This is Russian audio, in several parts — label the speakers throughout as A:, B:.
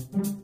A: thank you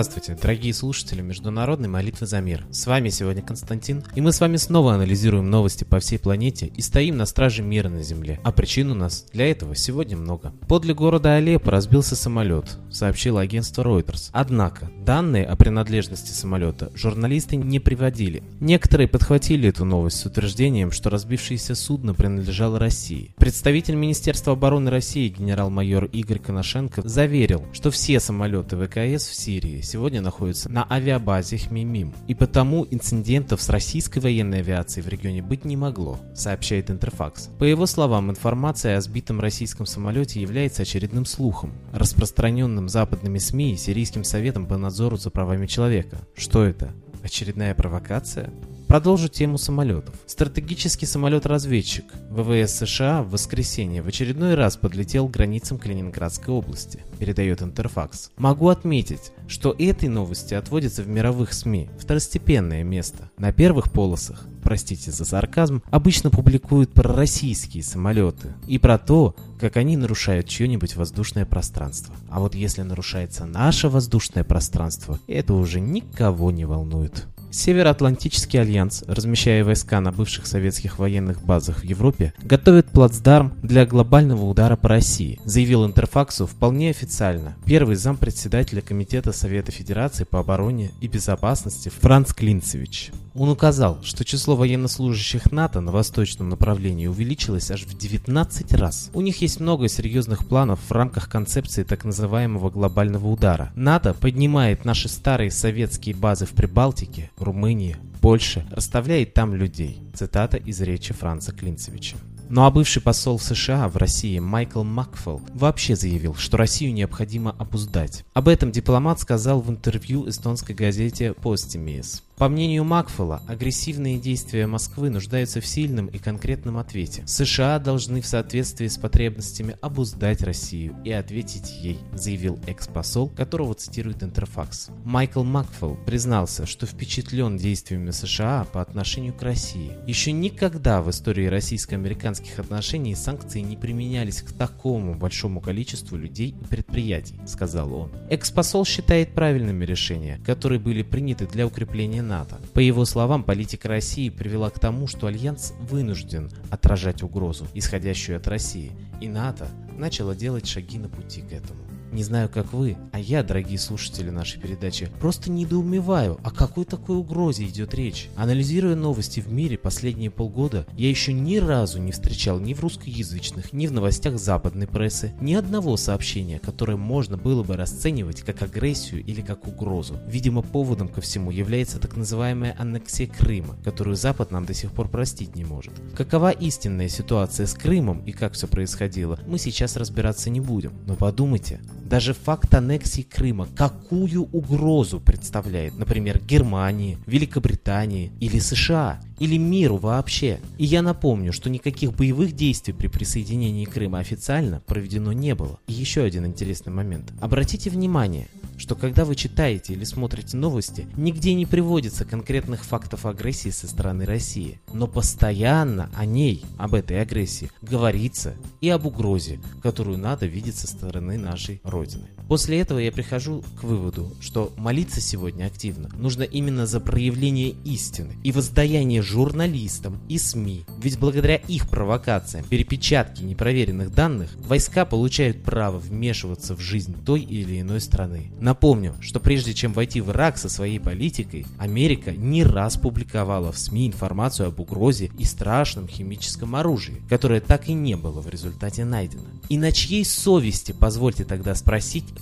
A: Здравствуйте, дорогие слушатели Международной молитвы за мир. С вами сегодня Константин, и мы с вами снова анализируем новости по всей планете и стоим на страже мира на Земле. А причин у нас для этого сегодня много. Подле города Алеппо разбился самолет, сообщило агентство Reuters. Однако, данные о принадлежности самолета журналисты не приводили. Некоторые подхватили эту новость с утверждением, что разбившееся судно принадлежало России. Представитель Министерства обороны России генерал-майор Игорь Коношенко заверил, что все самолеты ВКС в Сирии сегодня находится на авиабазе Хмимим, и потому инцидентов с российской военной авиацией в регионе быть не могло, сообщает Интерфакс. По его словам, информация о сбитом российском самолете является очередным слухом, распространенным западными СМИ и Сирийским советом по надзору за правами человека. Что это? Очередная провокация? Продолжу тему самолетов. Стратегический самолет-разведчик ВВС США в воскресенье в очередной раз подлетел к границам Калининградской области, передает Интерфакс. Могу отметить, что этой новости отводится в мировых СМИ второстепенное место. На первых полосах простите за сарказм, обычно публикуют про российские самолеты и про то, как они нарушают чье-нибудь воздушное пространство. А вот если нарушается наше воздушное пространство, это уже никого не волнует. Североатлантический альянс, размещая войска на бывших советских военных базах в Европе, готовит плацдарм для глобального удара по России, заявил Интерфаксу вполне официально первый зампредседателя Комитета Совета Федерации по обороне и безопасности Франц Клинцевич. Он указал, что число военнослужащих НАТО на восточном направлении увеличилось аж в 19 раз. У них есть много серьезных планов в рамках концепции так называемого глобального удара. НАТО поднимает наши старые советские базы в Прибалтике, Румынии, Польше, расставляет там людей. Цитата из речи Франца Клинцевича. Ну а бывший посол США в России Майкл Макфелл вообще заявил, что Россию необходимо обуздать. Об этом дипломат сказал в интервью эстонской газете Postimees. По мнению Макфелла, агрессивные действия Москвы нуждаются в сильном и конкретном ответе. США должны в соответствии с потребностями обуздать Россию и ответить ей, заявил экс-посол, которого цитирует Интерфакс. Майкл Макфелл признался, что впечатлен действиями США по отношению к России. Еще никогда в истории российско-американских отношений санкции не применялись к такому большому количеству людей и предприятий, сказал он. Экс-посол считает правильными решения, которые были приняты для укрепления НАТО. По его словам, политика России привела к тому, что Альянс вынужден отражать угрозу, исходящую от России, и НАТО начало делать шаги на пути к этому. Не знаю, как вы, а я, дорогие слушатели нашей передачи, просто недоумеваю, о какой такой угрозе идет речь. Анализируя новости в мире последние полгода, я еще ни разу не встречал ни в русскоязычных, ни в новостях западной прессы ни одного сообщения, которое можно было бы расценивать как агрессию или как угрозу. Видимо, поводом ко всему является так называемая аннексия Крыма, которую Запад нам до сих пор простить не может. Какова истинная ситуация с Крымом и как все происходило, мы сейчас разбираться не будем. Но подумайте, даже факт аннексии Крыма какую угрозу представляет, например, Германии, Великобритании или США, или миру вообще. И я напомню, что никаких боевых действий при присоединении Крыма официально проведено не было. И еще один интересный момент. Обратите внимание, что когда вы читаете или смотрите новости, нигде не приводится конкретных фактов агрессии со стороны России. Но постоянно о ней, об этой агрессии, говорится и об угрозе, которую надо видеть со стороны нашей Родины. После этого я прихожу к выводу, что молиться сегодня активно нужно именно за проявление истины и воздаяние журналистам и СМИ. Ведь благодаря их провокациям, перепечатке непроверенных данных, войска получают право вмешиваться в жизнь той или иной страны. Напомню, что прежде чем войти в Ирак со своей политикой, Америка не раз публиковала в СМИ информацию об угрозе и страшном химическом оружии, которое так и не было в результате найдено. И на чьей совести, позвольте тогда спросить,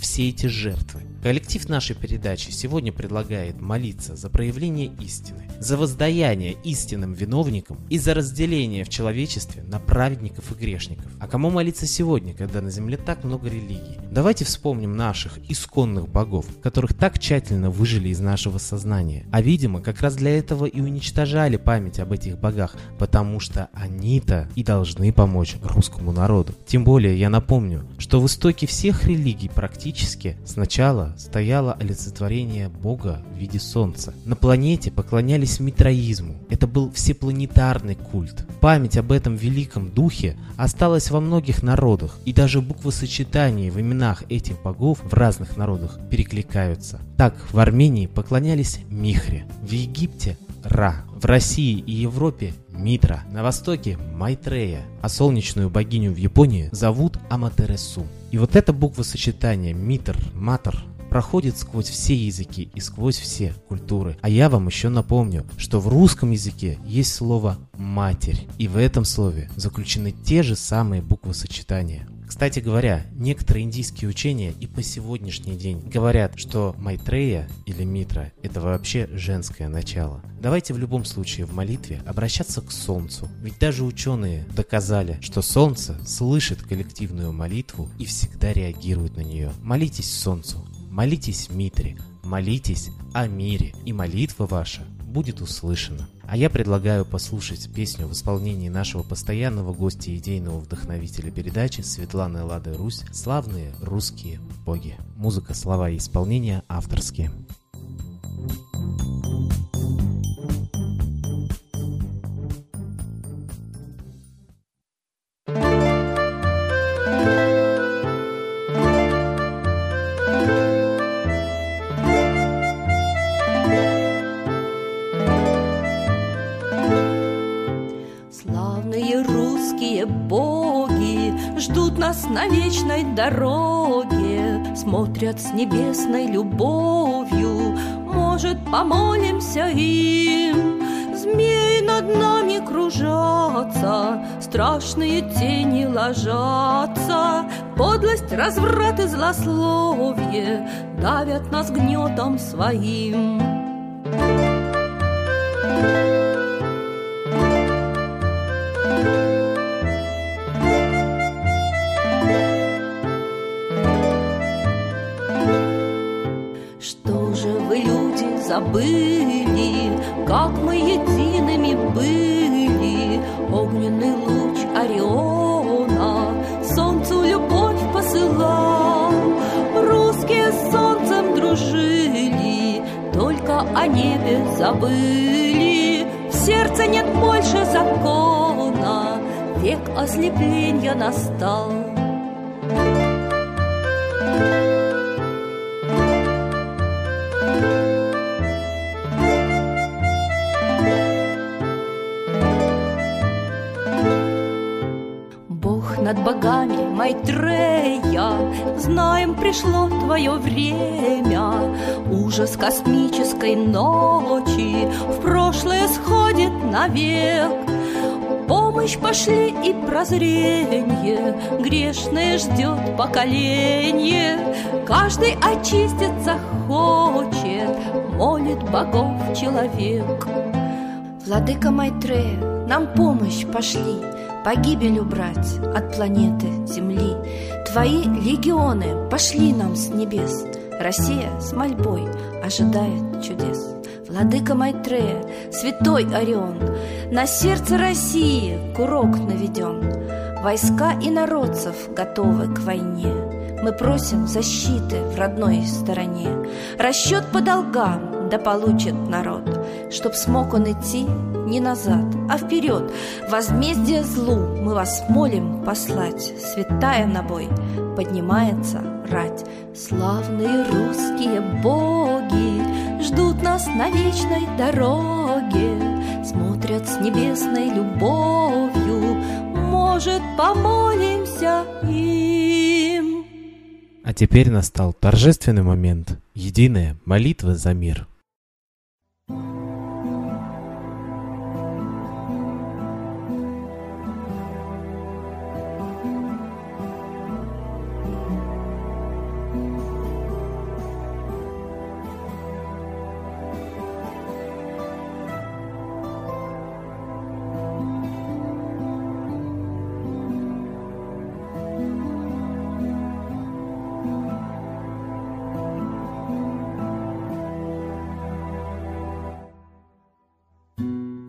A: все эти жертвы? Коллектив нашей передачи сегодня предлагает молиться за проявление истины, за воздаяние истинным виновникам и за разделение в человечестве на праведников и грешников. А кому молиться сегодня, когда на земле так много религий? Давайте вспомним наших исконных богов, которых так тщательно выжили из нашего сознания. А видимо, как раз для этого и уничтожали память об этих богах, потому что они-то и должны помочь русскому народу. Тем более я напомню, что в истоке всех религий религий практически сначала стояло олицетворение Бога в виде Солнца. На планете поклонялись митроизму. Это был всепланетарный культ. Память об этом великом духе осталась во многих народах, и даже буквосочетания в именах этих богов в разных народах перекликаются. Так, в Армении поклонялись Михре, в Египте Ра. В России и Европе Митра. На востоке Майтрея. А солнечную богиню в Японии зовут Аматересу. И вот это буквосочетание Митр, Матер проходит сквозь все языки и сквозь все культуры. А я вам еще напомню, что в русском языке есть слово «матерь», и в этом слове заключены те же самые буквосочетания. Кстати говоря, некоторые индийские учения и по сегодняшний день говорят, что Майтрея или Митра – это вообще женское начало. Давайте в любом случае в молитве обращаться к Солнцу, ведь даже ученые доказали, что Солнце слышит коллективную молитву и всегда реагирует на нее. Молитесь Солнцу, молитесь Митре, молитесь о мире, и молитва ваша будет услышана. А я предлагаю послушать песню в исполнении нашего постоянного гостя идейного вдохновителя передачи Светланы Лады Русь «Славные русские боги». Музыка, слова и исполнение авторские.
B: На вечной дороге Смотрят с небесной любовью. Может, помолимся им? Змеи над нами кружатся Страшные тени ложатся. Подлость, разврат и злословие Давят нас гнетом своим забыли, как мы едиными были. Огненный луч Ориона солнцу любовь посылал. Русские с солнцем дружили, только о небе забыли. В сердце нет больше закона, век ослепления настал. Майтрея Знаем, пришло твое время. Ужас космической ночи В прошлое сходит навек. Помощь пошли и прозрение Грешное ждет поколение. Каждый очиститься хочет Молит богов человек. Владыка Майтрея, нам помощь пошли погибель убрать от планеты Земли. Твои легионы пошли нам с небес. Россия с мольбой ожидает чудес. Владыка Майтрея, святой Орион, На сердце России курок наведен. Войска и народцев готовы к войне. Мы просим защиты в родной стороне. Расчет по долгам да получит народ, Чтоб смог он идти не назад, а вперед. Возмездие злу мы вас молим послать, святая на бой поднимается рать. Славные русские боги ждут нас на вечной дороге, смотрят с небесной любовью, может, помолимся им.
A: А теперь настал торжественный момент. Единая молитва за мир.